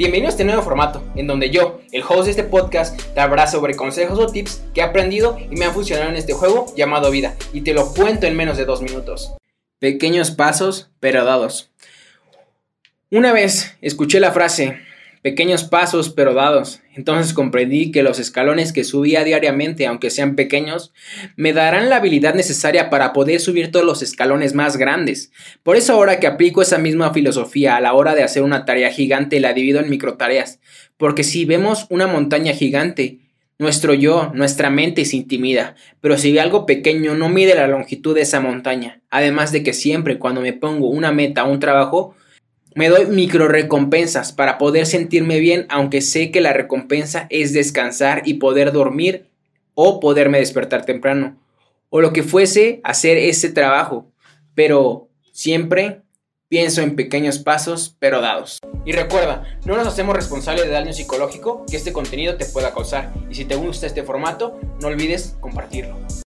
Bienvenido a este nuevo formato, en donde yo, el host de este podcast, te hablará sobre consejos o tips que he aprendido y me han funcionado en este juego llamado vida, y te lo cuento en menos de dos minutos. Pequeños pasos, pero dados. Una vez escuché la frase, pequeños pasos pero dados. Entonces comprendí que los escalones que subía diariamente, aunque sean pequeños, me darán la habilidad necesaria para poder subir todos los escalones más grandes. Por eso ahora que aplico esa misma filosofía a la hora de hacer una tarea gigante, la divido en microtareas. Porque si vemos una montaña gigante, nuestro yo, nuestra mente se intimida, pero si ve algo pequeño no mide la longitud de esa montaña. Además de que siempre cuando me pongo una meta o un trabajo, me doy micro recompensas para poder sentirme bien, aunque sé que la recompensa es descansar y poder dormir o poderme despertar temprano, o lo que fuese hacer ese trabajo, pero siempre pienso en pequeños pasos, pero dados. Y recuerda, no nos hacemos responsables de daño psicológico que este contenido te pueda causar, y si te gusta este formato, no olvides compartirlo.